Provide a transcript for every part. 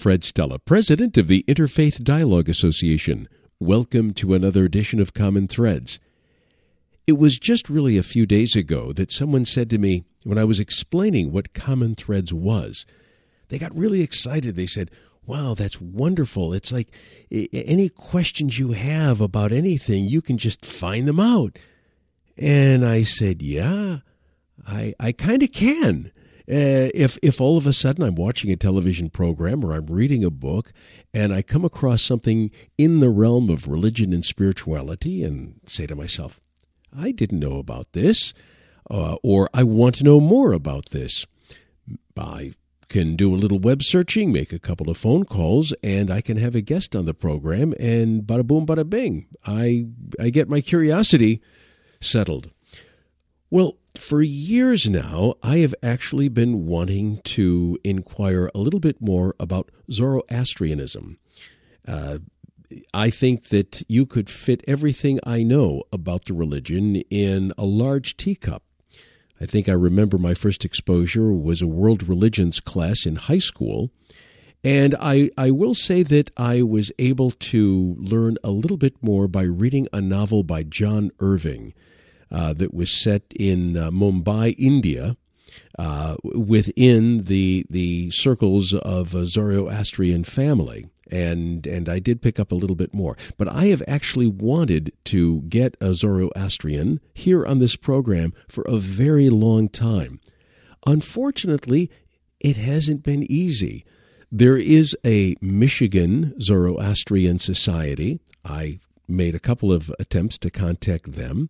Fred Stella, President of the Interfaith Dialogue Association. Welcome to another edition of Common Threads. It was just really a few days ago that someone said to me when I was explaining what Common Threads was, they got really excited. They said, Wow, that's wonderful. It's like any questions you have about anything, you can just find them out. And I said, Yeah, I, I kind of can. Uh, if if all of a sudden I'm watching a television program or I'm reading a book and I come across something in the realm of religion and spirituality and say to myself, I didn't know about this, uh, or I want to know more about this, I can do a little web searching, make a couple of phone calls, and I can have a guest on the program, and bada boom, bada bing, I I get my curiosity settled. Well, for years now, I have actually been wanting to inquire a little bit more about Zoroastrianism. Uh, I think that you could fit everything I know about the religion in a large teacup. I think I remember my first exposure was a world religions class in high school. And I, I will say that I was able to learn a little bit more by reading a novel by John Irving uh, that was set in uh, Mumbai, India, uh, within the the circles of a Zoroastrian family. And and I did pick up a little bit more, but I have actually wanted to get a Zoroastrian here on this program for a very long time. Unfortunately, it hasn't been easy. There is a Michigan Zoroastrian Society. I made a couple of attempts to contact them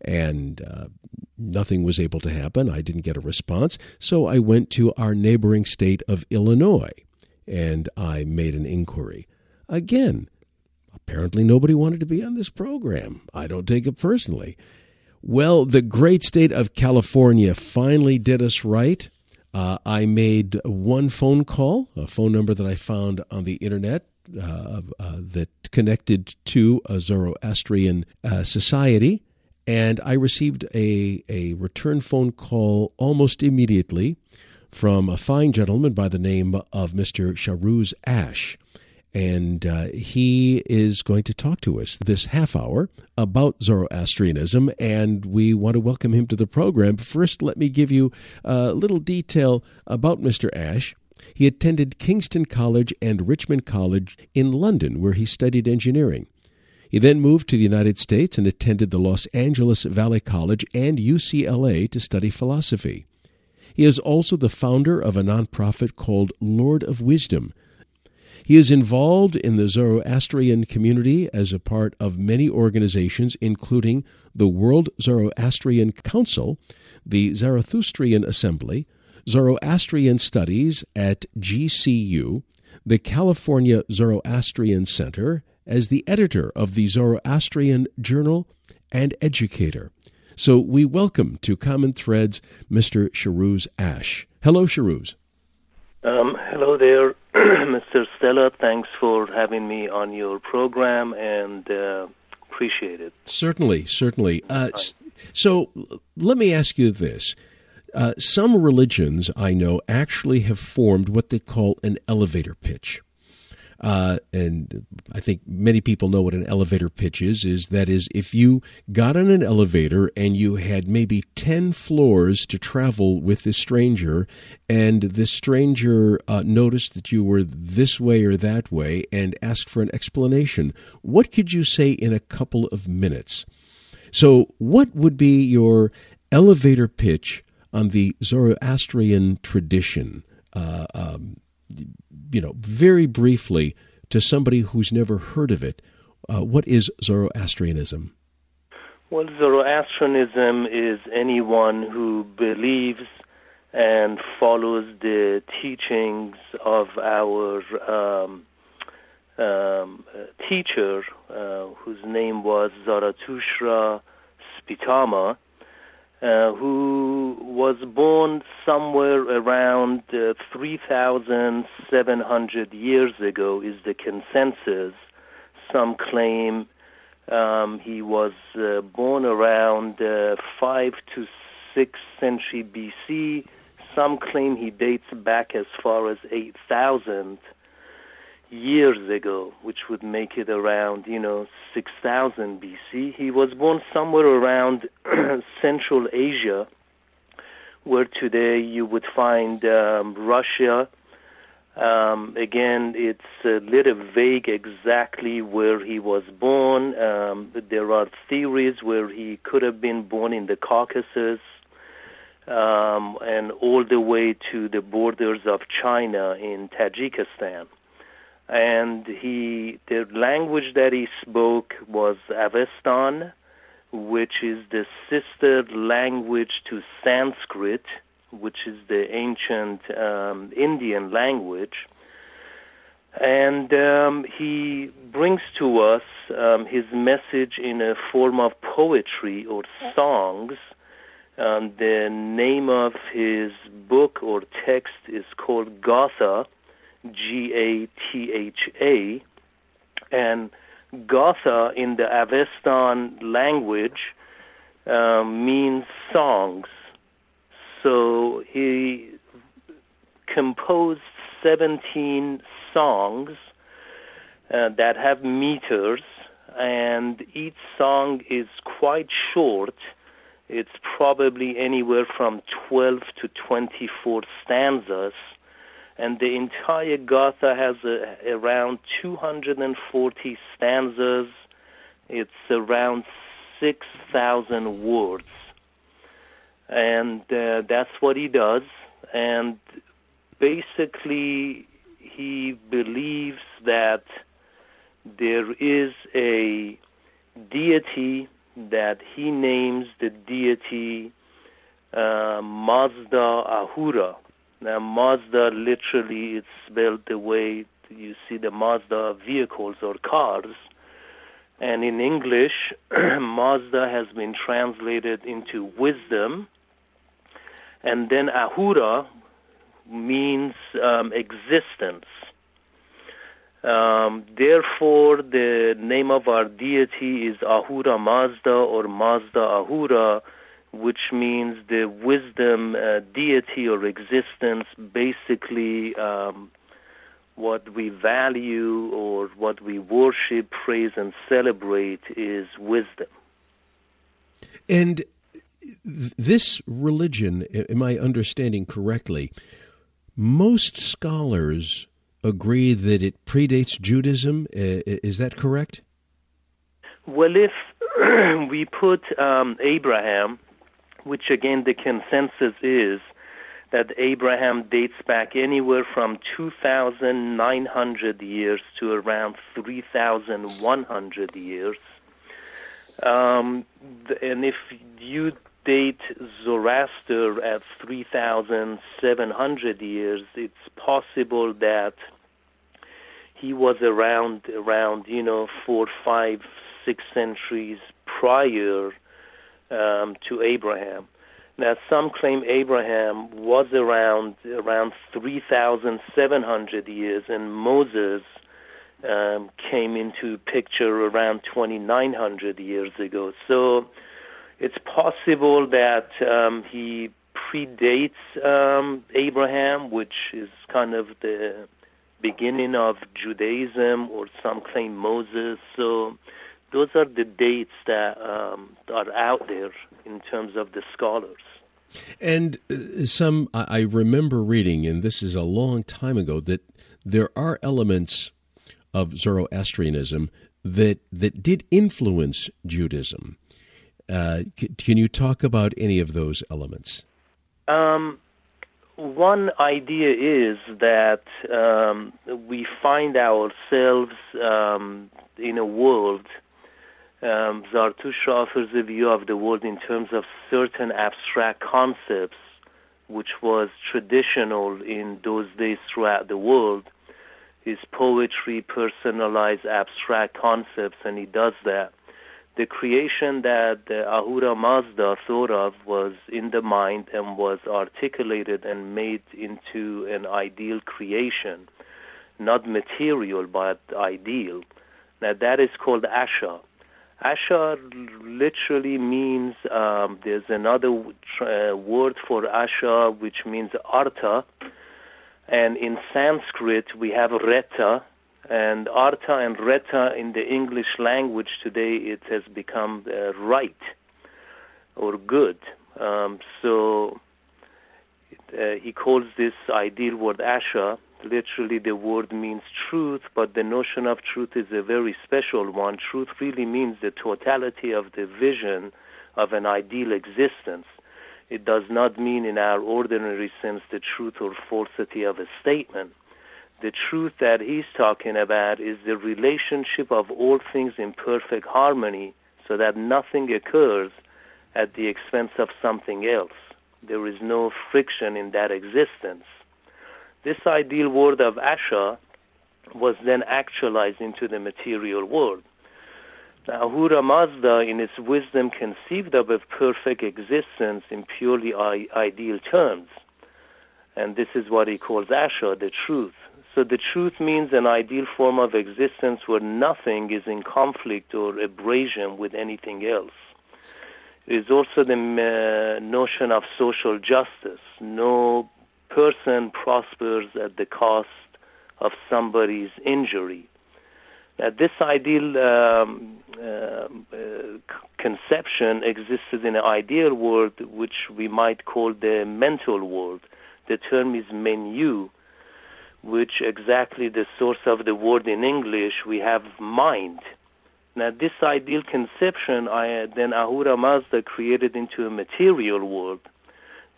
and uh, nothing was able to happen. I didn't get a response. So I went to our neighboring state of Illinois and I made an inquiry. Again, apparently nobody wanted to be on this program. I don't take it personally. Well, the great state of California finally did us right. Uh, I made one phone call, a phone number that I found on the internet uh, uh, that connected to a Zoroastrian uh, society. And I received a, a return phone call almost immediately from a fine gentleman by the name of Mr. Shahruz Ash. And uh, he is going to talk to us this half hour about Zoroastrianism, and we want to welcome him to the program. First, let me give you a little detail about Mr. Ash. He attended Kingston College and Richmond College in London, where he studied engineering. He then moved to the United States and attended the Los Angeles Valley College and UCLA to study philosophy. He is also the founder of a nonprofit called Lord of Wisdom. He is involved in the Zoroastrian community as a part of many organizations, including the World Zoroastrian Council, the Zarathustrian Assembly, Zoroastrian Studies at GCU, the California Zoroastrian Center, as the editor of the Zoroastrian Journal and educator. So we welcome to Common Threads Mr. Shahruz Ash. Hello, Shahruz. Um, hello there, Mr. Stella. Thanks for having me on your program and uh, appreciate it. Certainly, certainly. Uh, so let me ask you this. Uh, some religions I know actually have formed what they call an elevator pitch. Uh, and I think many people know what an elevator pitch is. Is that is if you got on an elevator and you had maybe ten floors to travel with this stranger, and this stranger uh, noticed that you were this way or that way and asked for an explanation, what could you say in a couple of minutes? So, what would be your elevator pitch on the Zoroastrian tradition? Uh, um, you know, very briefly to somebody who's never heard of it, uh, what is Zoroastrianism? Well, Zoroastrianism is anyone who believes and follows the teachings of our um, um, teacher uh, whose name was Zarathustra Spitama, uh, who was born somewhere around uh, 3,700 years ago, is the consensus. Some claim um, he was uh, born around uh, 5 to 6th century BC. Some claim he dates back as far as 8,000 years ago, which would make it around, you know, 6000 BC. He was born somewhere around Central Asia, where today you would find um, Russia. Um, again, it's a little vague exactly where he was born. Um, there are theories where he could have been born in the Caucasus um, and all the way to the borders of China in Tajikistan and he the language that he spoke was Avestan, which is the sister language to Sanskrit, which is the ancient um, Indian language. And um, he brings to us um, his message in a form of poetry or songs. Um, the name of his book or text is called Gatha, G A T H A, and Gatha in the Avestan language uh, means songs. So he composed 17 songs uh, that have meters, and each song is quite short. It's probably anywhere from 12 to 24 stanzas and the entire Gatha has a, around 240 stanzas. It's around 6,000 words. And uh, that's what he does. And basically, he believes that there is a deity that he names the deity uh, Mazda Ahura now, Mazda literally it's spelled the way you see the Mazda vehicles or cars. And in English, Mazda has been translated into wisdom. And then Ahura means um, existence. Um, therefore, the name of our deity is Ahura Mazda or Mazda Ahura, which means the wisdom uh, deity or existence, basically um, what we value or what we worship, praise, and celebrate is wisdom. And this religion, am I understanding correctly? Most scholars agree that it predates Judaism. Is that correct? Well, if we put um, Abraham which again the consensus is that Abraham dates back anywhere from 2,900 years to around 3,100 years. Um, and if you date Zoroaster at 3,700 years, it's possible that he was around, around you know, four, five, six centuries prior um, to Abraham. Now, some claim Abraham was around around 3,700 years, and Moses um, came into picture around 2,900 years ago. So, it's possible that um, he predates um, Abraham, which is kind of the beginning of Judaism, or some claim Moses. So, those are the dates that um, are out there in terms of the scholars. And uh, some, I remember reading, and this is a long time ago, that there are elements of Zoroastrianism that that did influence Judaism. Uh, c- can you talk about any of those elements? Um, one idea is that um, we find ourselves um, in a world um, Zarathustra offers a view of the world in terms of certain abstract concepts, which was traditional in those days throughout the world. his poetry personalize abstract concepts, and he does that. The creation that uh, Ahura Mazda thought of was in the mind and was articulated and made into an ideal creation, not material but ideal. Now that is called Asha. Asha literally means um, there's another uh, word for Asha which means Artha, and in Sanskrit we have Reta, and Artha and Reta in the English language today it has become uh, right or good. Um, so uh, he calls this ideal word Asha literally the word means truth, but the notion of truth is a very special one. Truth really means the totality of the vision of an ideal existence. It does not mean in our ordinary sense the truth or falsity of a statement. The truth that he's talking about is the relationship of all things in perfect harmony so that nothing occurs at the expense of something else. There is no friction in that existence. This ideal world of Asha was then actualized into the material world. Now, Ahura Mazda, in its wisdom, conceived of a perfect existence in purely I- ideal terms. And this is what he calls Asha, the truth. So the truth means an ideal form of existence where nothing is in conflict or abrasion with anything else. It is also the uh, notion of social justice. No person prospers at the cost of somebody's injury. Now, this ideal um, uh, conception existed in an ideal world, which we might call the mental world. The term is menu, which exactly the source of the word in English. We have mind. Now, this ideal conception, I, then Ahura Mazda created into a material world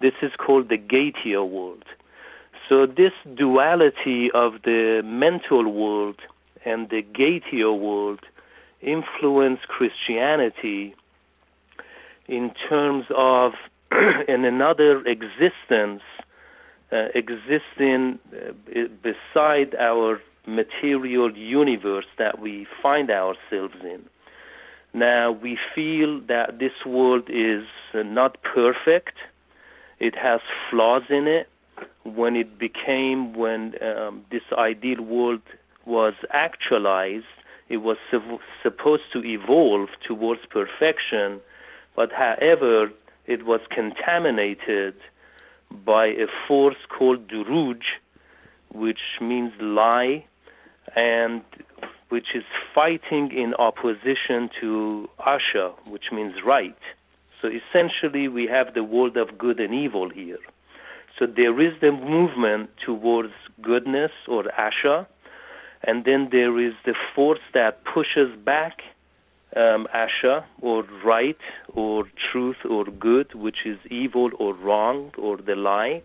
this is called the Gatia world. So this duality of the mental world and the Gatia world influence Christianity in terms of in another existence uh, existing uh, beside our material universe that we find ourselves in. Now we feel that this world is uh, not perfect it has flaws in it. When it became, when um, this ideal world was actualized, it was su- supposed to evolve towards perfection, but however, it was contaminated by a force called duruj, which means lie, and which is fighting in opposition to asha, which means right. So essentially, we have the world of good and evil here. So there is the movement towards goodness or asha, and then there is the force that pushes back um, asha or right or truth or good, which is evil or wrong or the lie.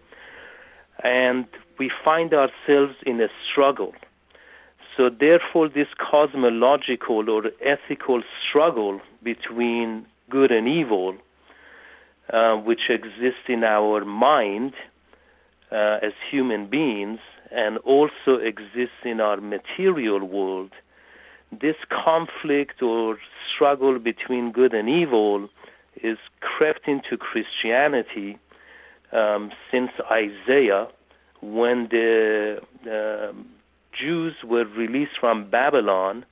And we find ourselves in a struggle. So therefore, this cosmological or ethical struggle between good and evil, uh, which exists in our mind uh, as human beings and also exists in our material world, this conflict or struggle between good and evil is crept into Christianity um, since Isaiah when the uh, Jews were released from Babylon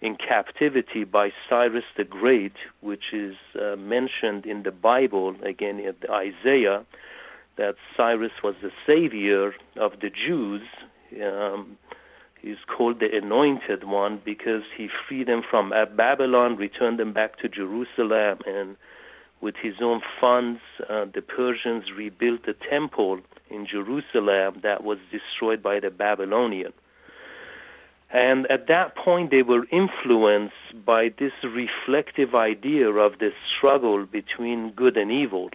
in captivity by Cyrus the Great, which is uh, mentioned in the Bible, again in Isaiah, that Cyrus was the savior of the Jews. Um, he's called the Anointed One because he freed them from Babylon, returned them back to Jerusalem, and with his own funds, uh, the Persians rebuilt the temple in Jerusalem that was destroyed by the Babylonians. And at that point, they were influenced by this reflective idea of the struggle between good and evil,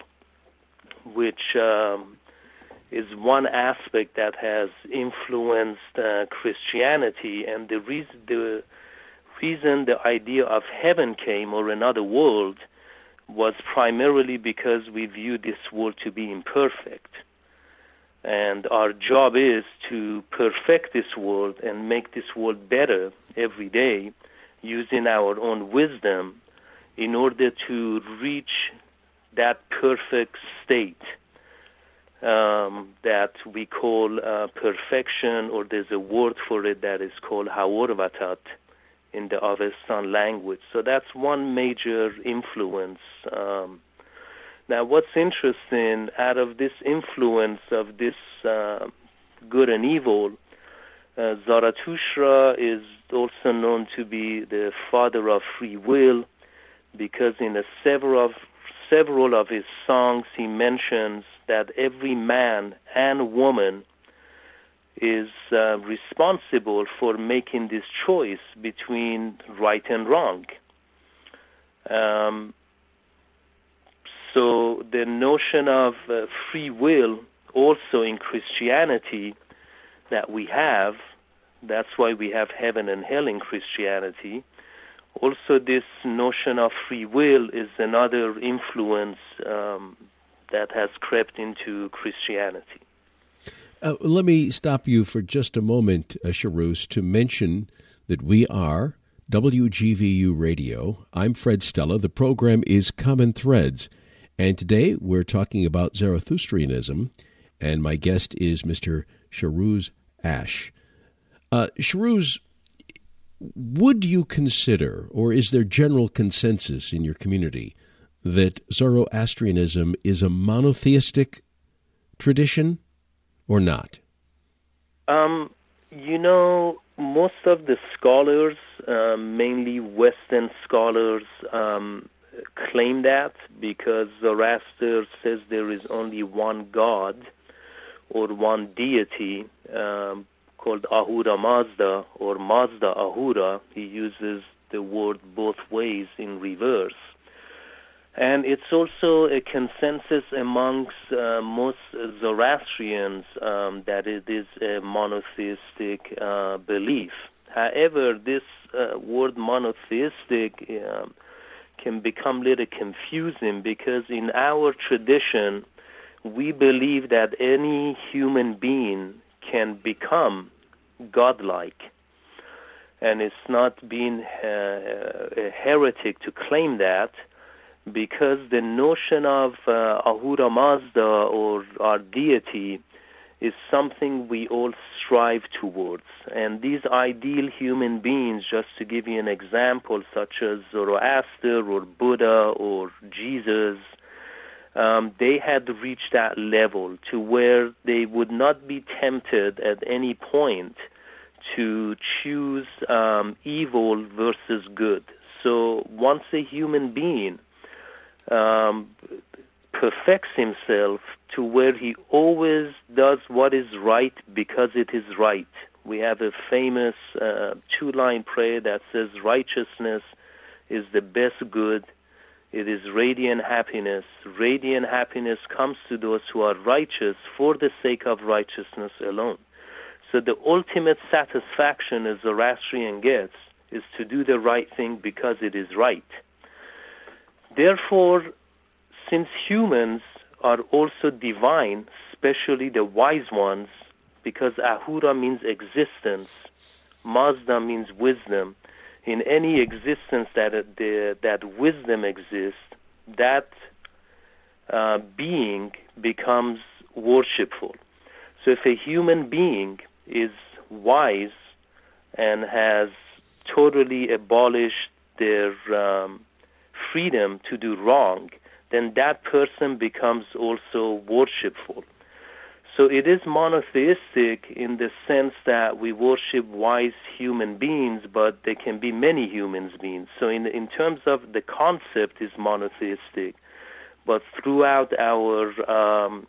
which um, is one aspect that has influenced uh, Christianity. And the reason, the reason the idea of heaven came or another world was primarily because we view this world to be imperfect. And our job is to perfect this world and make this world better every day using our own wisdom in order to reach that perfect state um, that we call uh, perfection, or there's a word for it that is called Haurvatat in the Avestan language. So that's one major influence. Um, now, what's interesting out of this influence of this uh, good and evil, uh, Zarathustra is also known to be the father of free will because in several of, several of his songs he mentions that every man and woman is uh, responsible for making this choice between right and wrong. Um, so the notion of uh, free will also in Christianity that we have, that's why we have heaven and hell in Christianity. Also, this notion of free will is another influence um, that has crept into Christianity. Uh, let me stop you for just a moment, uh, to mention that we are WGVU Radio. I'm Fred Stella. The program is Common Threads. And today we're talking about Zarathustrianism, and my guest is Mr. Shahrooz Ash. Uh, Shahrooz, would you consider, or is there general consensus in your community, that Zoroastrianism is a monotheistic tradition or not? Um, you know, most of the scholars, uh, mainly Western scholars, um, claim that because Zoroaster says there is only one God or one deity um, called Ahura Mazda or Mazda Ahura. He uses the word both ways in reverse. And it's also a consensus amongst uh, most Zoroastrians um, that it is a monotheistic uh, belief. However, this uh, word monotheistic um, can become a little confusing because in our tradition, we believe that any human being can become godlike. And it's not being uh, a heretic to claim that because the notion of uh, Ahura Mazda or our deity is something we all strive towards. And these ideal human beings, just to give you an example, such as Zoroaster or Buddha or Jesus, um, they had reached that level to where they would not be tempted at any point to choose um, evil versus good. So once a human being um, perfects himself to where he always does what is right because it is right. We have a famous uh, two line prayer that says, Righteousness is the best good. It is radiant happiness. Radiant happiness comes to those who are righteous for the sake of righteousness alone. So the ultimate satisfaction a Zoroastrian gets is to do the right thing because it is right. Therefore, since humans are also divine, especially the wise ones, because Ahura means existence, Mazda means wisdom. In any existence that the, that wisdom exists, that uh, being becomes worshipful. So if a human being is wise and has totally abolished their um, freedom to do wrong, then that person becomes also worshipful. So it is monotheistic in the sense that we worship wise human beings, but there can be many human beings. So in in terms of the concept is monotheistic, but throughout our um,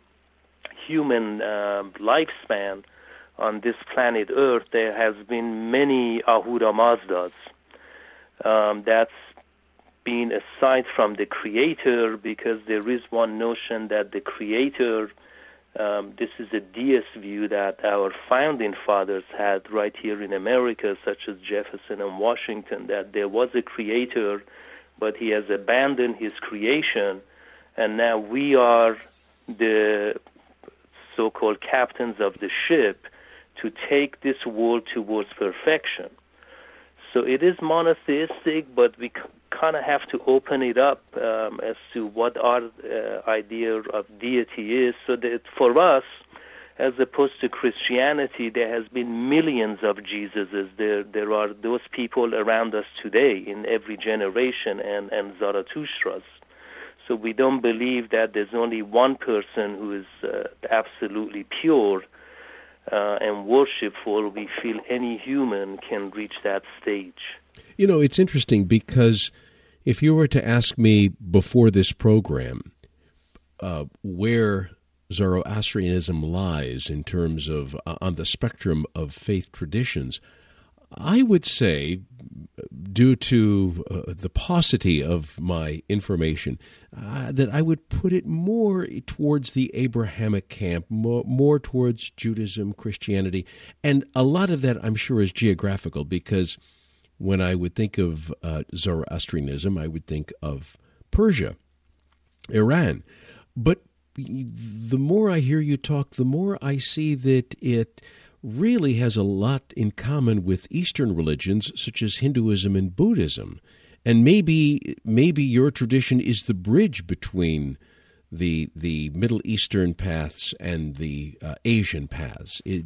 human uh, lifespan on this planet Earth, there has been many Ahura Mazdas. Um, that's being aside from the creator because there is one notion that the creator um, this is a deist view that our founding fathers had right here in America, such as Jefferson and Washington, that there was a creator, but he has abandoned his creation, and now we are the so-called captains of the ship to take this world towards perfection. So it is monotheistic, but we kind of have to open it up um, as to what our uh, idea of deity is, so that for us, as opposed to Christianity, there has been millions of Jesuses. There, there are those people around us today in every generation, and and Zarathustra's. So we don't believe that there's only one person who is uh, absolutely pure uh, and worshipful. We feel any human can reach that stage. You know, it's interesting because if you were to ask me before this program uh, where Zoroastrianism lies in terms of uh, on the spectrum of faith traditions, I would say, due to uh, the paucity of my information, uh, that I would put it more towards the Abrahamic camp, more, more, towards Judaism, Christianity. And a lot of that, I'm sure, is geographical because when I would think of uh, Zoroastrianism, I would think of Persia, Iran. But the more I hear you talk, the more I see that it really has a lot in common with Eastern religions such as Hinduism and Buddhism. And maybe maybe your tradition is the bridge between the the Middle Eastern paths and the uh, Asian paths. It,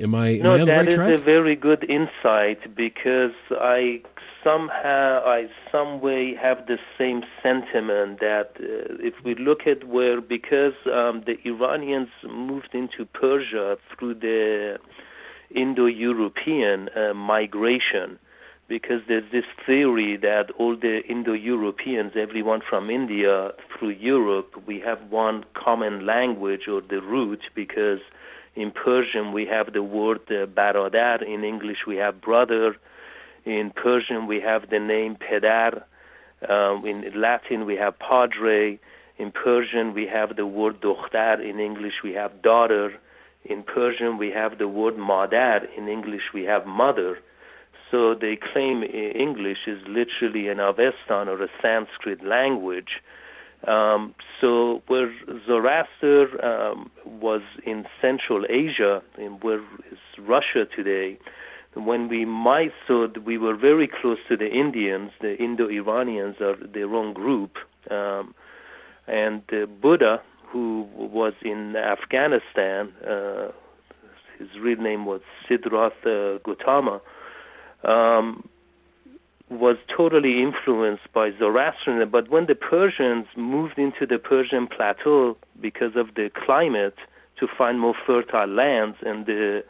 am I am no, I on the right track? a very good insight because I somehow I some way have the same sentiment that uh, if we look at where because um, the Iranians moved into Persia through the Indo-European uh, migration because there's this theory that all the Indo-Europeans, everyone from India through Europe, we have one common language or the root because in Persian we have the word uh, baradar, in English we have brother, in Persian we have the name pedar, um, in Latin we have padre, in Persian we have the word dokhtar, in English we have daughter, in Persian we have the word madar, in English we have mother. So they claim English is literally an Avestan or a Sanskrit language. Um, so where Zoroaster um, was in Central Asia, in where is Russia today, when we might, so we were very close to the Indians. The Indo-Iranians are their own group, um, and the Buddha, who was in Afghanistan, uh, his real name was Siddhartha Gautama um, was totally influenced by Zoroastrianism. But when the Persians moved into the Persian plateau because of the climate to find more fertile lands, and the,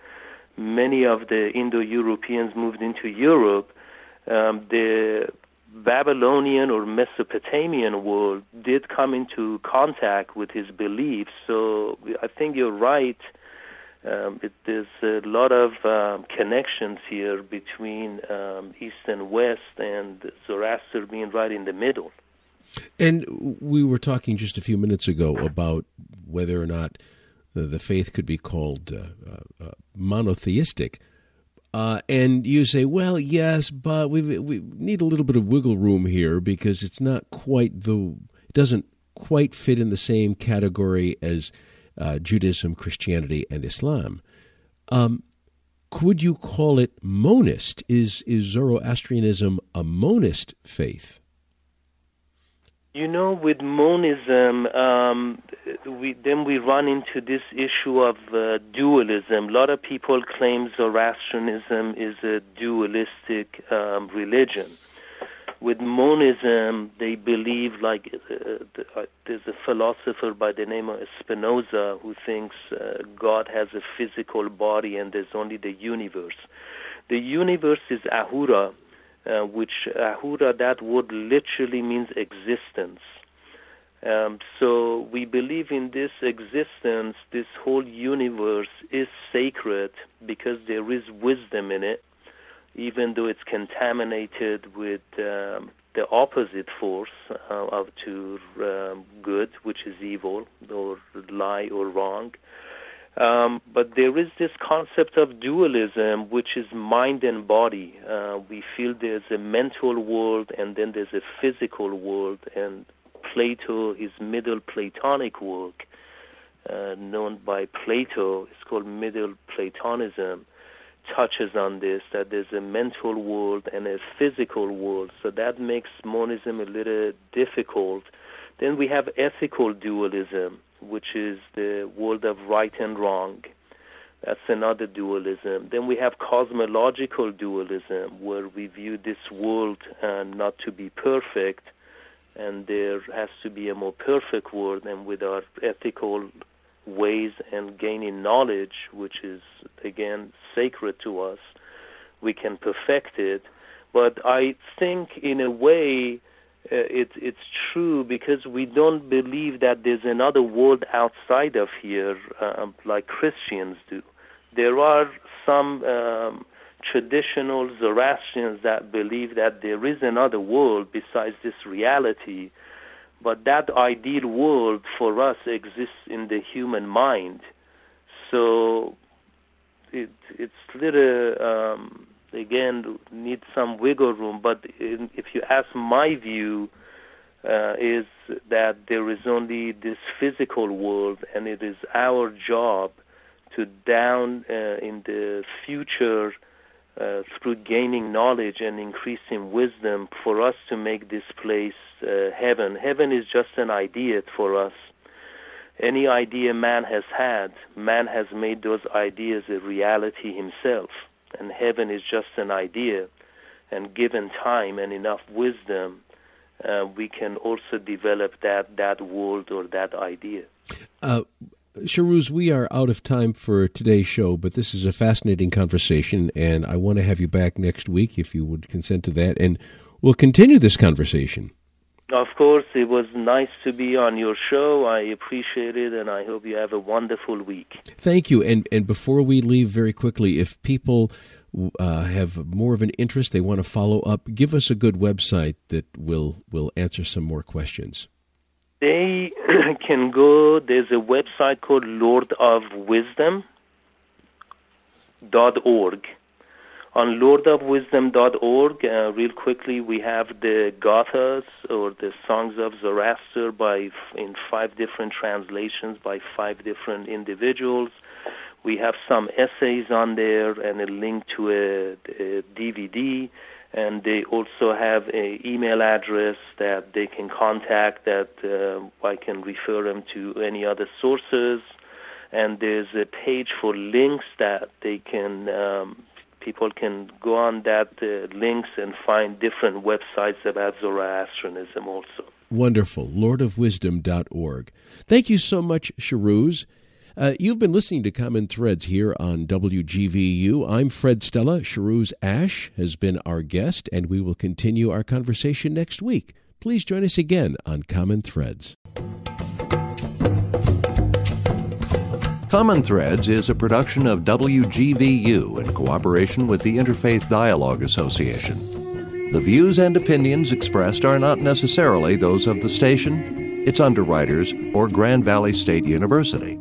many of the Indo-Europeans moved into Europe, um, the Babylonian or Mesopotamian world did come into contact with his beliefs. So I think you're right um, it, there's a lot of um, connections here between um, East and West, and Zoroaster being right in the middle. And we were talking just a few minutes ago about whether or not the, faith could be called uh, uh, uh monotheistic. Uh, and you say, well, yes, but we we need a little bit of wiggle room here because it's not quite the it doesn't quite fit in the same category as uh, Judaism, Christianity, and Islam. Um, could you call it monist? Is is Zoroastrianism a monist faith? You know, with monism, um, we then we run into this issue of uh, dualism. A lot of people claim Zoroastrianism is a dualistic um, religion with monism, they believe like uh, uh, there's a philosopher by the name of Spinoza who thinks uh, God has a physical body and there's only the universe. The universe is Ahura, uh, which Ahura, that word literally means existence. Um, so we believe in this existence, this whole universe is sacred because there is wisdom in it even though it's contaminated with um, the opposite force uh, of to um, good, which is evil or lie or wrong. Um, but there is this concept of dualism, which is mind and body. Uh, we feel there's a mental world and then there's a physical world, and Plato, his Middle Platonic work, uh, known by Plato, is called Middle Platonism, touches on this that there's a mental world and a physical world. So that makes monism a little difficult. Then we have ethical dualism, which is the world of right and wrong. That's another dualism. Then we have cosmological dualism, where we view this world uh, not to be perfect, and there has to be a more perfect world. And with our ethical ways and gaining knowledge, which is again sacred to us, we can perfect it. But I think, in a way, uh, it, it's true because we don't believe that there's another world outside of here, um, like Christians do. There are some um, traditional Zoroastrians that believe that there is another world besides this reality, but that ideal world for us exists in the human mind. So it, it's little um, again need some wiggle room. But in, if you ask my view, uh, is that there is only this physical world, and it is our job to down uh, in the future uh, through gaining knowledge and increasing wisdom for us to make this place uh, heaven. Heaven is just an idea for us. Any idea man has had, man has made those ideas a reality himself and heaven is just an idea. And given time and enough wisdom, uh, we can also develop that that world or that idea. Shahrouz, we are out of time for today's show, but this is a fascinating conversation, and I want to have you back next week if you would consent to that, and we'll continue this conversation. Of course, it was nice to be on your show. I appreciate it, and I hope you have a wonderful week. Thank you. And and before we leave, very quickly, if people uh, have more of an interest, they want to follow up, give us a good website that will will answer some more questions. They can go. There's a website called Lord of Wisdom dot org on lordofwisdom.org, uh, real quickly, we have the Gathas or the Songs of Zoroaster by in five different translations by five different individuals. We have some essays on there and a link to a, a DVD. And they also have an email address that they can contact that uh, I can refer them to any other sources and there's a page for links that they can um, people can go on that uh, links and find different websites about Zoroastrianism also. Wonderful. LordofWisdom.org. Thank you so much, Shahrouz. Uh, you've been listening to Common Threads here on WGVU. I'm Fred Stella. Shahrouz Ash has been our guest, and we will continue our conversation next week. Please join us again on Common Threads. Common Threads is a production of WGVU in cooperation with the Interfaith Dialogue Association. The views and opinions expressed are not necessarily those of the station, its underwriters, or Grand Valley State University.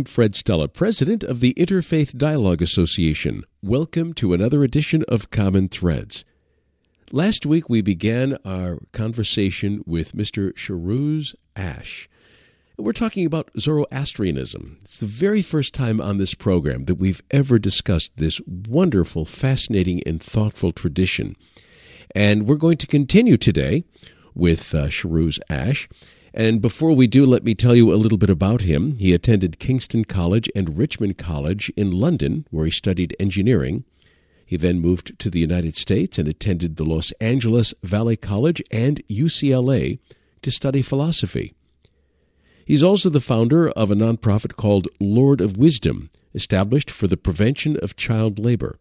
I'm Fred Stella, president of the Interfaith Dialogue Association. Welcome to another edition of Common Threads. Last week we began our conversation with Mr. Shahrouz Ash. We're talking about Zoroastrianism. It's the very first time on this program that we've ever discussed this wonderful, fascinating, and thoughtful tradition. And we're going to continue today with uh, Ash. And before we do, let me tell you a little bit about him. He attended Kingston College and Richmond College in London, where he studied engineering. He then moved to the United States and attended the Los Angeles Valley College and UCLA to study philosophy. He's also the founder of a nonprofit called Lord of Wisdom, established for the prevention of child labor.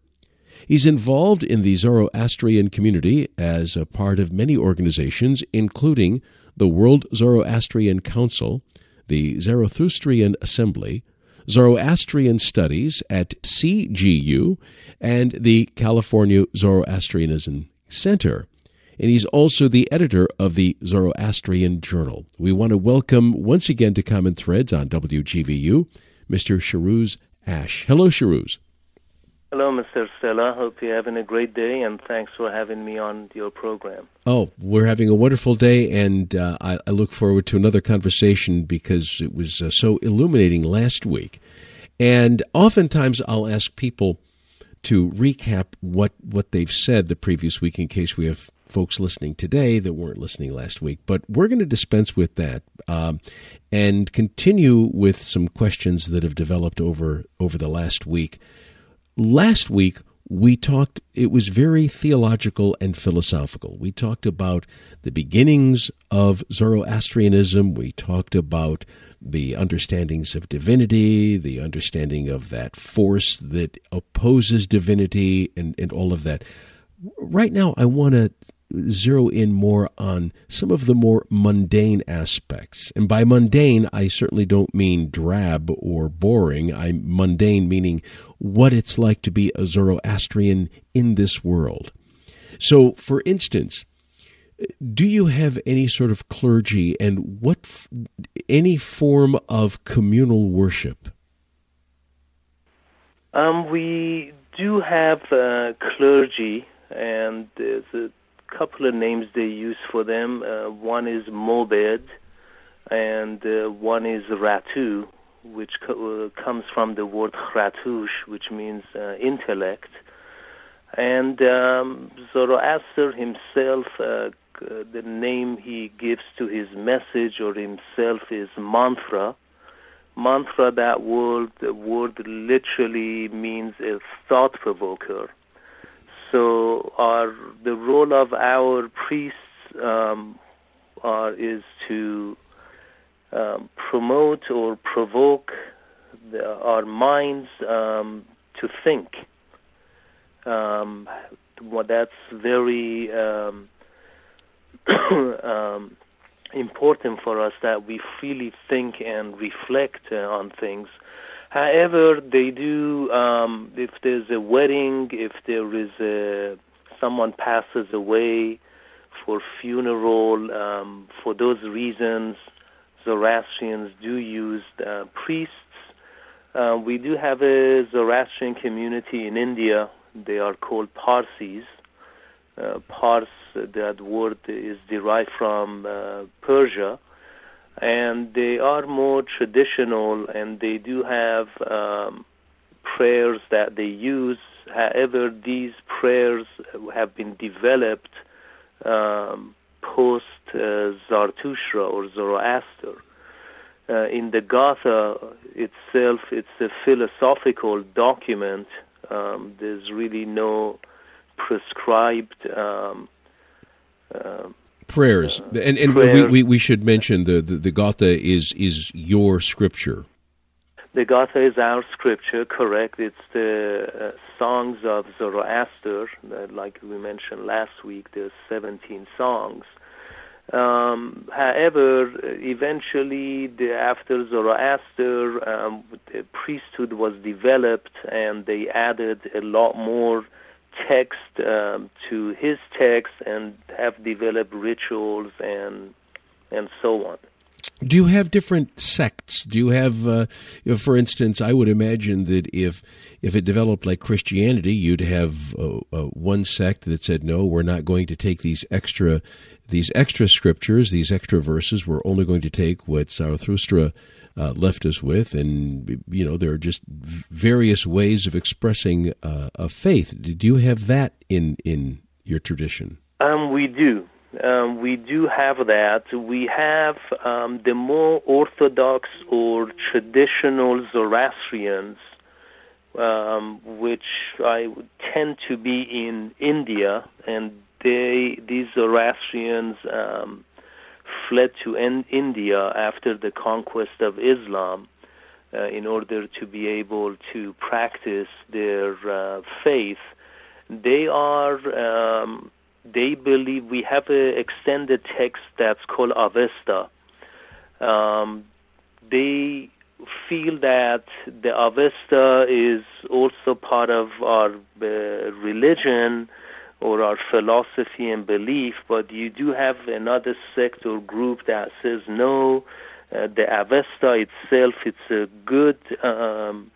He's involved in the Zoroastrian community as a part of many organizations, including the World Zoroastrian Council, the Zarathushtrian Assembly, Zoroastrian Studies at CGU, and the California Zoroastrianism Center. And he's also the editor of the Zoroastrian Journal. We want to welcome once again to Common Threads on WGVU, Mr. Shahrooz Ash. Hello, Shahroz. Hello, Mr. Stella. Hope you're having a great day, and thanks for having me on your program. Oh, we're having a wonderful day, and uh, I, I, look forward to another conversation because it was uh, so illuminating last week. And oftentimes, I'll ask people to recap what, what they've said the previous week in case we have folks listening today that weren't listening last week. But we're going to dispense with that um, and continue with some questions that have developed over over the last week. Last week, we talked, it was very theological and philosophical. We talked about the beginnings of Zoroastrianism. We talked about the understandings of divinity, the understanding of that force that opposes divinity, and, and all of that. Right now, I want to zero in more on some of the more mundane aspects. And by mundane, I certainly don't mean drab or boring. I'm mundane meaning what it's like to be a Zoroastrian in this world. So, for instance, do you have any sort of clergy and what any form of communal worship? Um, we do have uh, clergy, and there's couple of names they use for them. Uh, one is Mobed, and uh, one is Ratu, which co- uh, comes from the word Ratush, which means uh, intellect. And um, Zoroaster himself, uh, the name he gives to his message or himself is mantra. Mantra, that word, the word literally means a thought provoker. So our the role of our priests um, are, is to um, promote or provoke the, our minds um, to think. Um, well, that's very um, um, important for us that we freely think and reflect uh, on things However, they do. Um, if there's a wedding, if there is a someone passes away for funeral, um, for those reasons, Zoroastrians do use uh, priests. Uh, we do have a Zoroastrian community in India. They are called Parsis. Uh, Pars, that word is derived from uh, Persia and they are more traditional and they do have um, prayers that they use. However, these prayers have been developed um, post uh, Zarathustra or Zoroaster. Uh, in the Gatha itself, it's a philosophical document. Um, there's really no prescribed um, uh, prayers, and and prayers. We, we, we should mention the, the the Gatha is is your scripture. The Gatha is our scripture, correct? It's the uh, songs of Zoroaster, uh, like we mentioned last week. There's 17 songs. Um, however, eventually, the, after Zoroaster, um, the priesthood was developed, and they added a lot more text um, to his text and have developed rituals and and so on. Do you have different sects? Do you have, uh, for instance, I would imagine that if if it developed like Christianity, you'd have uh, uh, one sect that said, "No, we're not going to take these extra these extra scriptures, these extra verses. We're only going to take what Zarathustra uh, left us with, and you know there are just various ways of expressing uh, a faith. Did you have that in in your tradition? Um, we do. Um, we do have that. We have um, the more orthodox or traditional Zoroastrians, um, which I tend to be in India, and they these Zoroastrians um, fled to in India after the conquest of Islam uh, in order to be able to practice their uh, faith. They are um, they believe we have an extended text that's called Avesta. Um, they feel that the Avesta is also part of our uh, religion or our philosophy and belief, but you do have another sect or group that says no. Uh, the Avesta itself, it's a good um,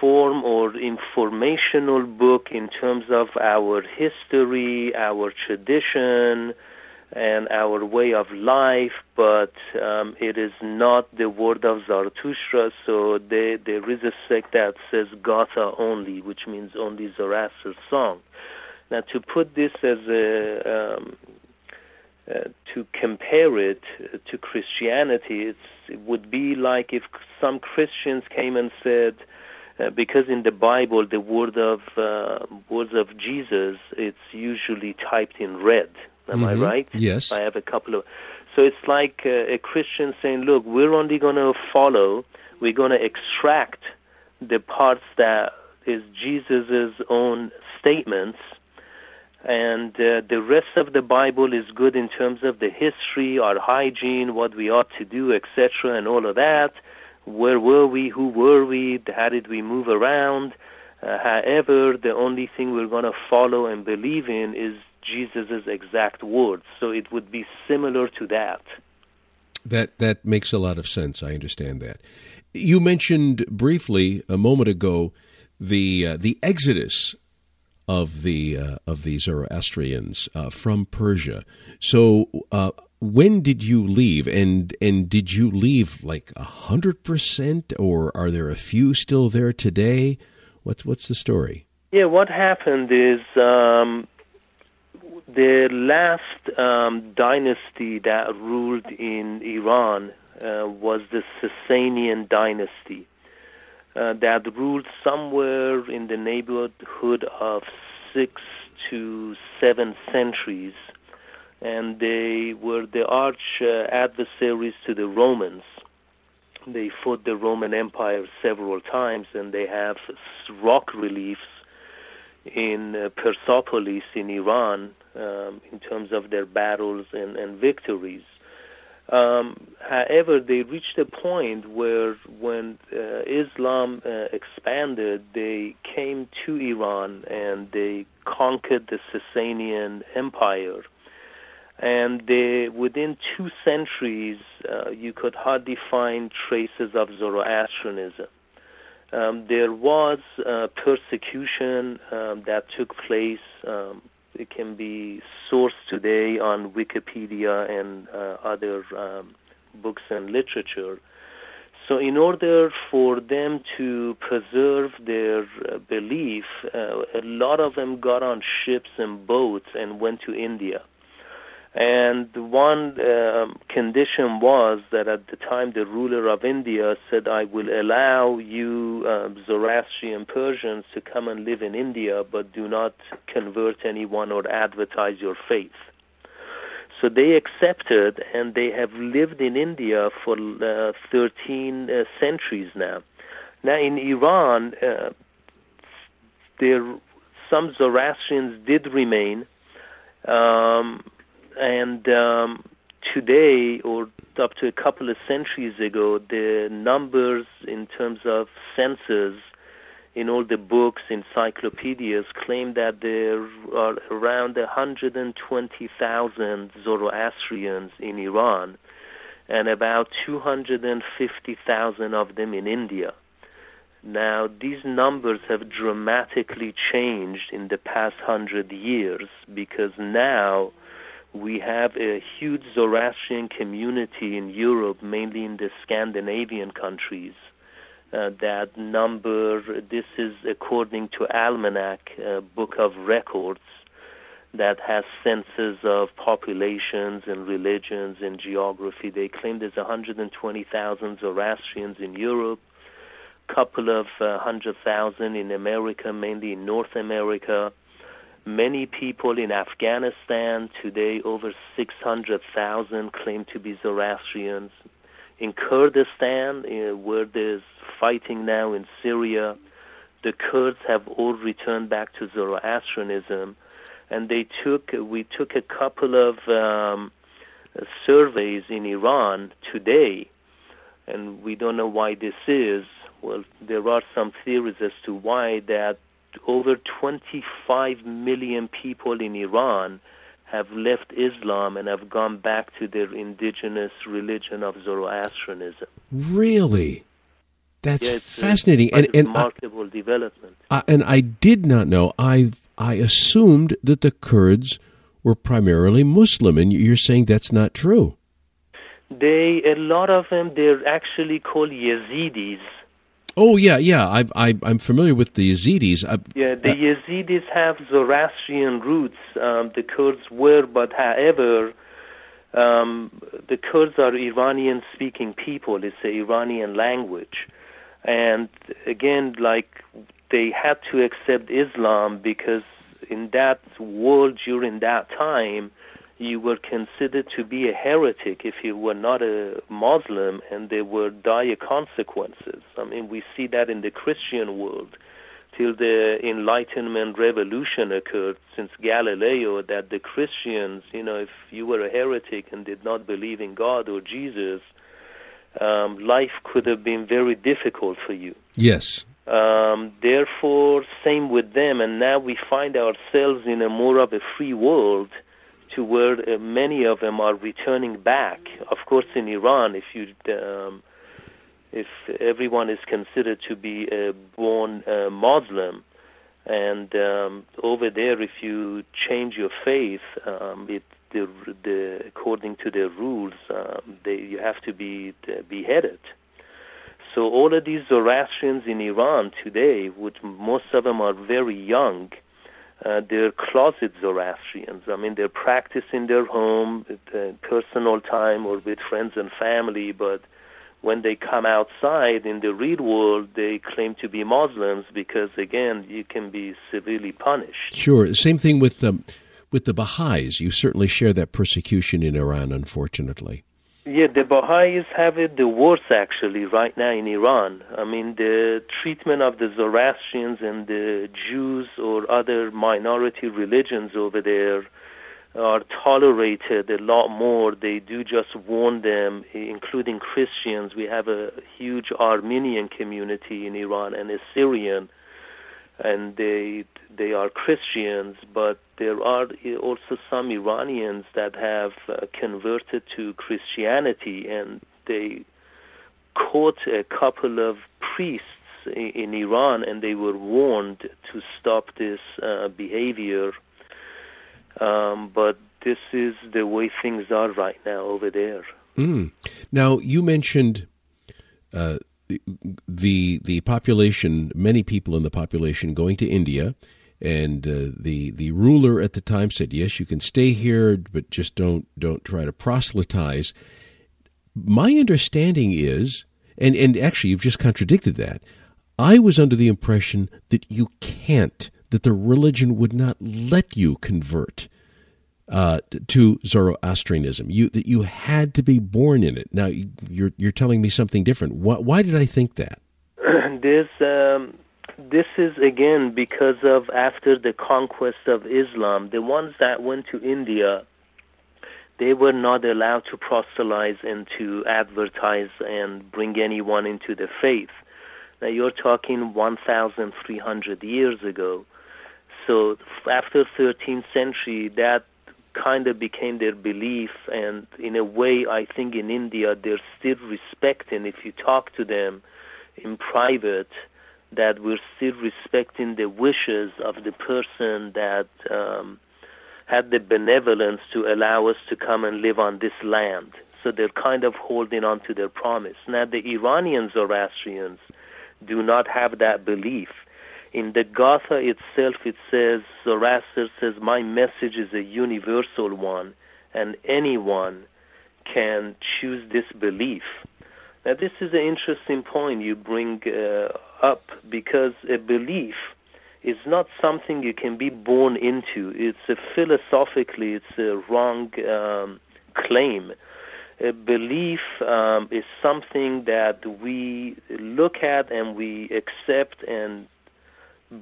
form or informational book in terms of our history, our tradition, and our way of life, but um, it is not the word of Zarathustra. So they, there is a sect that says Gatha only, which means only Zoroaster's song. Now, to put this as a um, uh, to compare it to Christianity, it's, it would be like if some Christians came and said, uh, because in the Bible the word of uh, words of Jesus it's usually typed in red. Am mm-hmm. I right? Yes. I have a couple of. So it's like uh, a Christian saying, "Look, we're only going to follow. We're going to extract the parts that is Jesus's own statements." And uh, the rest of the Bible is good in terms of the history, our hygiene, what we ought to do, etc., and all of that where were we, who were we, how did we move around. Uh, however, the only thing we're going to follow and believe in is Jesus' exact words. So it would be similar to that. That that makes a lot of sense. I understand that. You mentioned briefly a moment ago the uh, the exodus of the uh, of the Zoroastrians uh, from Persia. So uh, when did you leave? And and did you leave like a hundred percent or are there a few still there today? What's what's the story? Yeah what happened is um, the last um, dynasty that ruled in iran uh, was the Sasanian dynasty uh, that ruled somewhere in the neighborhood of six to seven centuries and they were the arch uh, adversaries to the Romans. They fought the Roman Empire several times, and they have rock reliefs in uh, Persepolis in Iran um, in terms of their battles and, and victories. Um, however, they reached a point where, when uh, Islam uh, expanded, they came to Iran and they conquered the Sasanian Empire and they, within two centuries, uh, you could hardly find traces of Zoroastrianism. Um, there was uh, persecution um, that took place. It can be sourced today on Wikipedia and uh, other um, books and literature. So, in order for them to preserve their uh, belief, uh, a lot of them got on ships and boats and went to India. And one um, condition was that at the time the ruler of India said, I will allow you um, Zoroastrian Persians to come and live in India, but do not convert anyone or advertise your faith. So they accepted, and they have lived in India for uh, 13 uh, centuries now. Now, in Iran, uh, there some Zoroastrians did remain. Um, and um, today, or up to a couple of centuries ago, the numbers in terms of census in all the books, encyclopedias, claim that there are around 120,000 Zoroastrians in Iran and about 250,000 of them in India. Now, these numbers have dramatically changed in the past hundred years because now we have a huge Zoroastrian community in Europe, mainly in the Scandinavian countries. Uh, that number, this is according to Almanac, uh, Book of Records, that has census of populations and religions and geography. They claim there's 120,000 Zoroastrians in Europe, couple of uh, hundred thousand in America, mainly in North America. Many people in Afghanistan today, over 600,000 claim to be Zoroastrians. In Kurdistan, uh, where there's fighting now in Syria, the Kurds have all returned back to Zoroastrianism, and they took we took a couple of um, surveys in Iran today, and we don't know why this is. Well, there are some theories as to why that over 25 million people in Iran have left Islam and have gone back to their indigenous religion of Zoroastrianism. Really? That's yeah, fascinating and, and remarkable I, development. I, and I did not know. I I assumed that the Kurds were primarily Muslim, and you're saying that's not true. They a lot of them they're actually called Yazidis. Oh yeah, yeah. I, I I'm familiar with the Yazidis. I, yeah, the Yazidis have Zoroastrian roots. Um, the Kurds were, but however, um, the Kurds are Iranian-speaking people. It's the Iranian language, and again, like they had to accept Islam because in that world during that time, you were considered to be a heretic if you were not a Muslim, and there were dire consequences. I mean, we see that in the Christian world till the Enlightenment revolution occurred since Galileo that the Christians, you know, if you were a heretic and did not believe in God or Jesus, um, life could have been very difficult for you. Yes. Um, therefore, same with them, and now we find ourselves in a more of a free world to where uh, many of them are returning back. Of course, in Iran, if you um, if everyone is considered to be a born uh, Muslim, and um, over there, if you change your faith, um, it the, the according to their rules, um, they you have to be uh, beheaded. So all of these Zoroastrians in Iran today, which most of them are very young, uh, they're closet Zoroastrians. I mean, they're practicing their home, uh, personal time, or with friends and family. But when they come outside in the real world, they claim to be Muslims because, again, you can be severely punished. Sure. Same thing with the with the Baha'is. You certainly share that persecution in Iran, unfortunately. Yeah, the Baha'is have it the worst actually right now in Iran. I mean, the treatment of the Zoroastrians and the Jews or other minority religions over there are tolerated a lot more. They do just warn them, including Christians. We have a huge Armenian community in Iran and a Syrian, and they they are Christians, but there are also some Iranians that have uh, converted to Christianity, and they caught a couple of priests in, in Iran, and they were warned to stop this uh, behavior. Um, but this is the way things are right now over there. Mm. Now, you mentioned uh, the the population, many people in the population going to India and uh, the the ruler at the time said, "Yes, you can stay here, but just don't don't try to proselytize." My understanding is, and and actually, you've just contradicted that. I was under the impression that you can't, that the religion would not let you convert uh, to Zoroastrianism. You that you had to be born in it. Now you're you're telling me something different. Why, why did I think that? There's um, this is again because of after the conquest of Islam, the ones that went to India, they were not allowed to proselytize and to advertise and bring anyone into the faith. Now you're talking 1,300 years ago. So after 13th century, that kind of became their belief, and in a way, I think in India they're still respecting. If you talk to them in private, that we're still respecting the wishes of the person that um, had the benevolence to allow us to come and live on this land. So they're kind of holding on to their promise. Now, the Iranian Zoroastrians do not have that belief. In the Gatha itself, it says, Zoroaster says, My message is a universal one, and anyone can choose this belief. Now, this is an interesting point you bring uh, up because a belief is not something you can be born into. It's a philosophically, it's a wrong um, claim. A belief um, is something that we look at and we accept and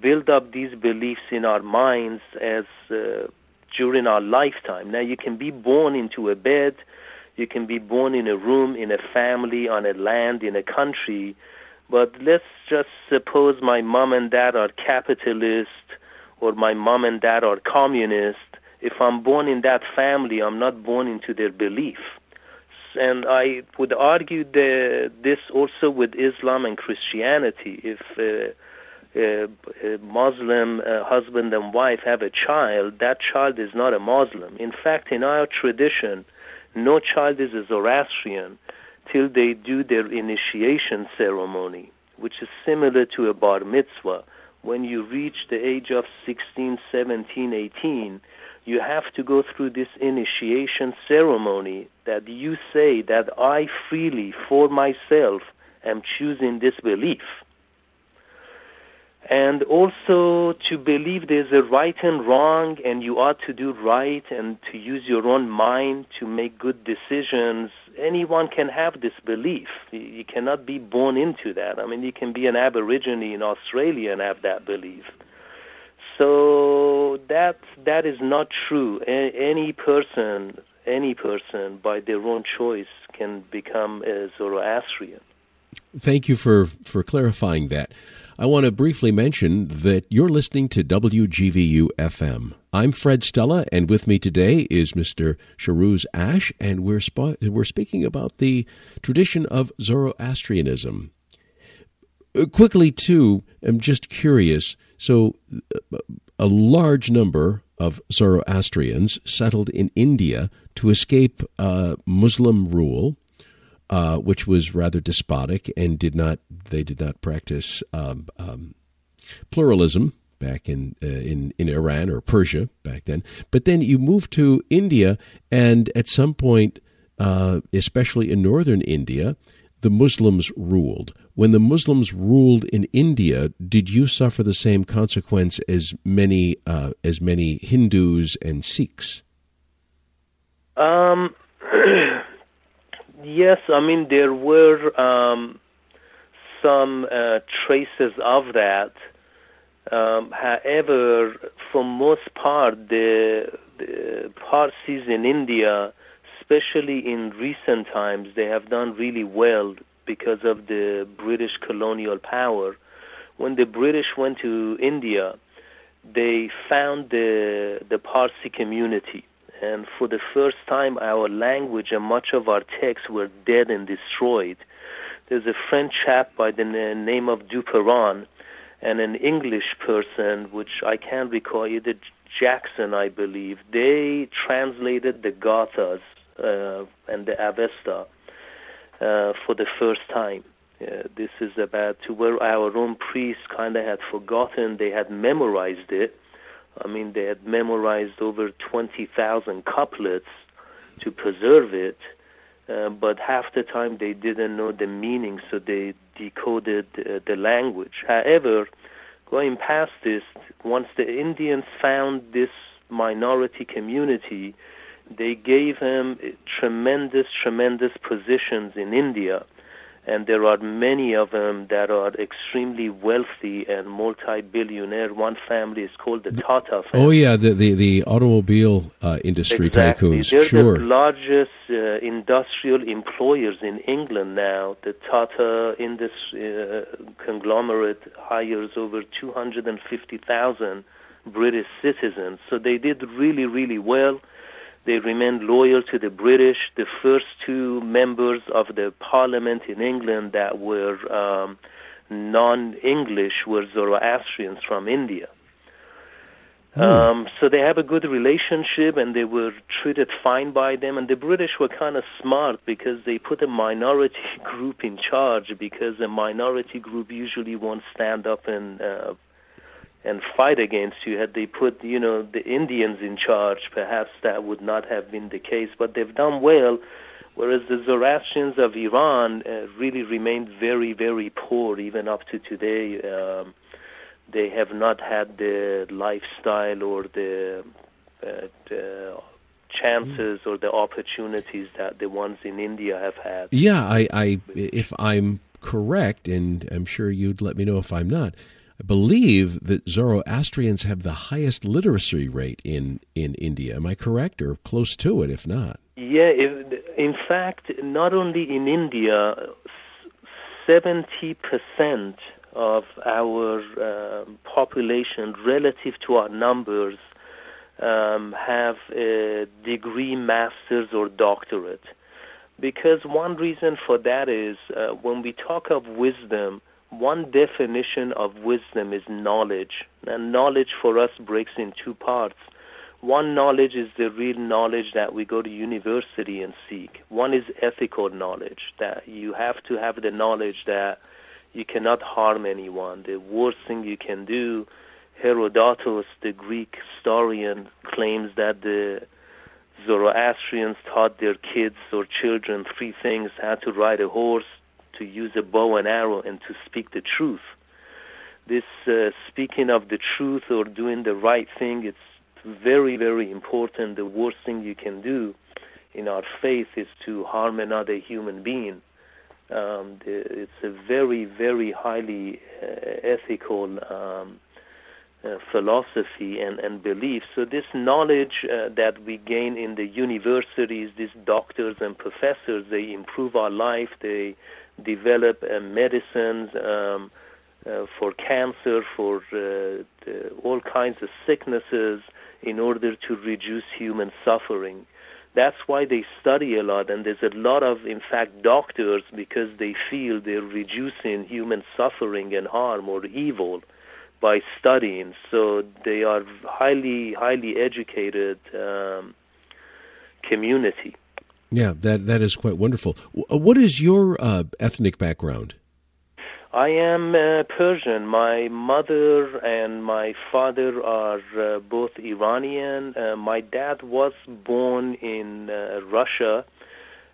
build up these beliefs in our minds as uh, during our lifetime. Now, you can be born into a bed, you can be born in a room, in a family, on a land, in a country, but let's just suppose my mom and dad are capitalist or my mom and dad are communist. If I'm born in that family, I'm not born into their belief. And I would argue this also with Islam and Christianity. If uh, a, a Muslim uh, husband and wife have a child, that child is not a Muslim. In fact, in our tradition, no child is a Zoroastrian till they do their initiation ceremony, which is similar to a bar mitzvah. When you reach the age of 16, 17, 18, you have to go through this initiation ceremony that you say that I freely, for myself, am choosing this belief and also to believe there's a right and wrong and you ought to do right and to use your own mind to make good decisions. Anyone can have this belief. You cannot be born into that. I mean you can be an aborigine in australia and have that belief. So that that is not true. A- any person any person by their own choice can become a zoroastrian. Thank you for for clarifying that I want to briefly mention that you're listening to WGVU FM. I'm Fred Stella, and with me today is Mr. Shahrooz Ash, and we're, sp- we're speaking about the tradition of Zoroastrianism. Uh, quickly, too, I'm just curious. So, uh, a large number of Zoroastrians settled in India to escape uh, Muslim rule uh, which was rather despotic and did not they did not practice um, um, pluralism back in uh, in in Iran or Persia back then. But then you move to India, and at some point, uh, especially in northern India, the Muslims ruled. When the Muslims ruled in India, did you suffer the same consequence as many uh, as many Hindus and Sikhs? Um. Yes, I mean there were um, some uh, traces of that. Um, however, for most part, the, the Parsis in India, especially in recent times, they have done really well because of the British colonial power. When the British went to India, they found the the Parsi community and for the first time our language and much of our texts were dead and destroyed. There's a French chap by the name of Duperron and an English person, which I can't recall, either Jackson, I believe. They translated the Gathas uh, and the Avesta uh, for the first time. Uh, this is about to where our own priests kind of had forgotten, they had memorized it I mean, they had memorized over 20,000 couplets to preserve it, uh, but half the time they didn't know the meaning, so they decoded uh, the language. However, going past this, once the Indians found this minority community, they gave them tremendous, tremendous positions in India and there are many of them that are extremely wealthy and multi-billionaire. One family is called the Tata family. Oh yeah, the the, the automobile uh, industry exactly. tycoons. They're sure. the largest uh, industrial employers in England now. The Tata industry uh, conglomerate hires over 250,000 British citizens. So they did really, really well they remained loyal to the British. The first two members of the parliament in England that were um, non-English were Zoroastrians from India. Hmm. Um, so they have a good relationship, and they were treated fine by them. And the British were kind of smart because they put a minority group in charge because a minority group usually won't stand up and uh, and fight against you. Had they put, you know, the Indians in charge, perhaps that would not have been the case. But they've done well, whereas the Zoroastrians of Iran uh, really remained very, very poor even up to today. Um, they have not had the lifestyle or the, uh, the chances or the opportunities that the ones in India have had. Yeah, I, I if I'm correct, and I'm sure you'd let me know if I'm not. Believe that Zoroastrians have the highest literacy rate in, in India. Am I correct or close to it, if not? Yeah, in fact, not only in India, 70% of our um, population relative to our numbers um, have a degree, master's, or doctorate. Because one reason for that is uh, when we talk of wisdom, one definition of wisdom is knowledge. And knowledge for us breaks in two parts. One knowledge is the real knowledge that we go to university and seek. One is ethical knowledge, that you have to have the knowledge that you cannot harm anyone. The worst thing you can do, Herodotus, the Greek historian, claims that the Zoroastrians taught their kids or children three things how to ride a horse, to use a bow and arrow, and to speak the truth. This uh, speaking of the truth or doing the right thing, it's very, very important. The worst thing you can do in our faith is to harm another human being. Um, it's a very, very highly uh, ethical um, uh, philosophy and, and belief. So this knowledge uh, that we gain in the universities, these doctors and professors, they improve our life. They develop uh, medicines um, uh, for cancer, for uh, all kinds of sicknesses, in order to reduce human suffering. That's why they study a lot, and there's a lot of, in fact, doctors because they feel they're reducing human suffering and harm or evil by studying. So they are highly, highly educated um, community. Yeah, that that is quite wonderful. What is your uh, ethnic background? I am uh, Persian. My mother and my father are uh, both Iranian. Uh, my dad was born in uh, Russia,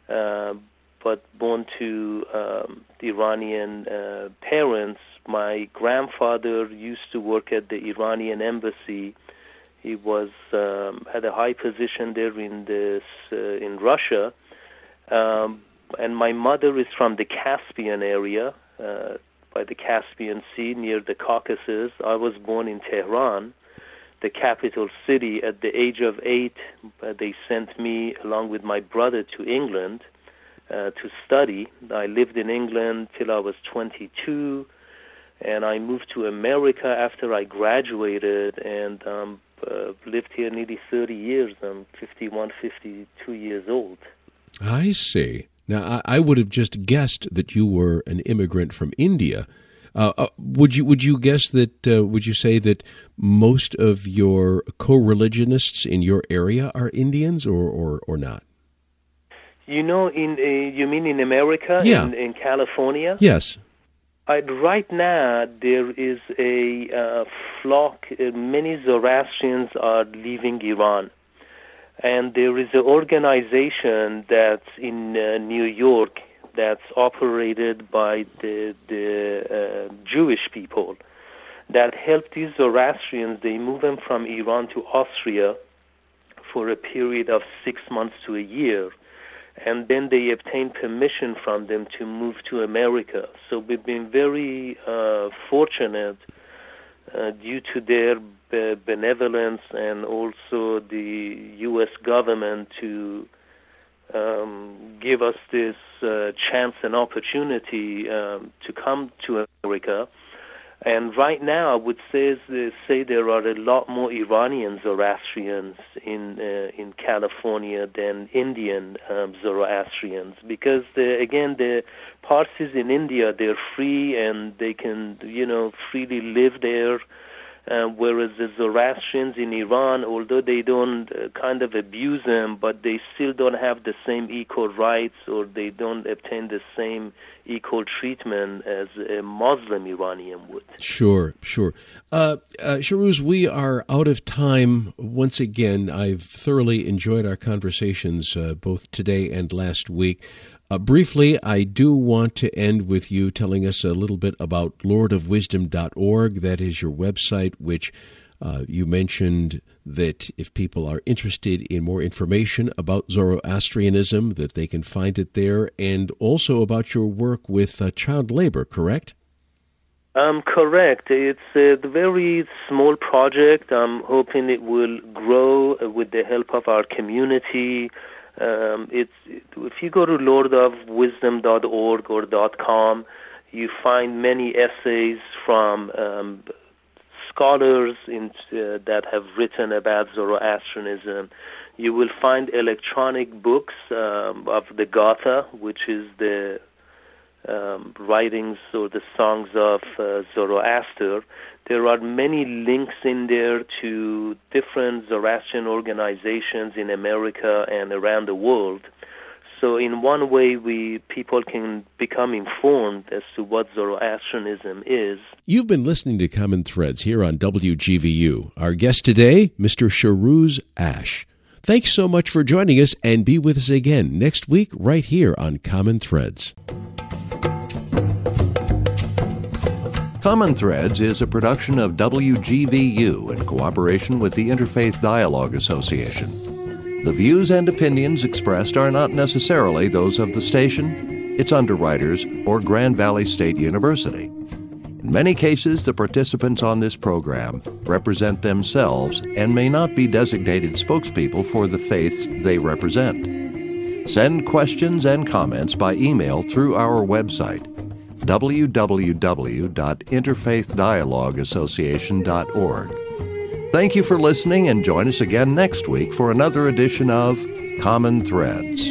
uh, but born to um, Iranian uh, parents. My grandfather used to work at the Iranian embassy. He was um, had a high position there in this in Russia. Um, and my mother is from the Caspian area, uh, by the Caspian Sea near the Caucasus. I was born in Tehran, the capital city. At the age of eight, uh, they sent me along with my brother to England uh, to study. I lived in England till I was 22, and I moved to America after I graduated and um, uh, lived here nearly 30 years. I'm 51, 52 years old. I see. Now, I, I would have just guessed that you were an immigrant from India. Uh, uh, would you would you guess that uh, would you say that most of your co-religionists in your area are Indians or or, or not? You know, in uh, you mean in America, yeah. in, in California? Yes. Right now, there is a uh, flock. Uh, many Zoroastrians are leaving Iran and there is an organization that's in uh, New York that's operated by the, the uh, Jewish people that help these Zoroastrians. They move them from Iran to Austria for a period of six months to a year. And then they obtain permission from them to move to America. So we've been very uh, fortunate uh, due to their benevolence and also the U.S. government to um, give us this uh, chance and opportunity um, to come to America. And right now, I would say say there are a lot more Iranian Zoroastrians in uh, in California than Indian um, Zoroastrians. Because again the Parsis in India they're free and they can you know freely live there. Uh, whereas the Zoroastrians in Iran, although they don't uh, kind of abuse them, but they still don't have the same equal rights or they don't obtain the same equal treatment as a Muslim Iranian would. Sure, sure. Uh, uh, Shahrooz, we are out of time once again. I've thoroughly enjoyed our conversations uh, both today and last week. Uh, briefly, I do want to end with you telling us a little bit about lordofwisdom.org. That is your website, which uh, you mentioned that if people are interested in more information about Zoroastrianism, that they can find it there, and also about your work with uh, child labor, correct? Um, correct. It's a very small project. I'm hoping it will grow with the help of our community. Um, it's if you go to lordofwisdom.org or .com, you find many essays from um, scholars in, uh, that have written about Zoroastrianism. You will find electronic books um, of the Gatha, which is the um, writings or the songs of uh, Zoroaster. There are many links in there to different Zoroastrian organizations in America and around the world. So in one way, we people can become informed as to what Zoroastrianism is. You've been listening to Common Threads here on WGVU. Our guest today, Mr. Shahrooz Ash. Thanks so much for joining us, and be with us again next week right here on Common Threads. Common Threads is a production of WGVU in cooperation with the Interfaith Dialogue Association. The views and opinions expressed are not necessarily those of the station, its underwriters, or Grand Valley State University. In many cases, the participants on this program represent themselves and may not be designated spokespeople for the faiths they represent. Send questions and comments by email through our website www.interfaithdialogueassociation.org. Thank you for listening and join us again next week for another edition of Common Threads.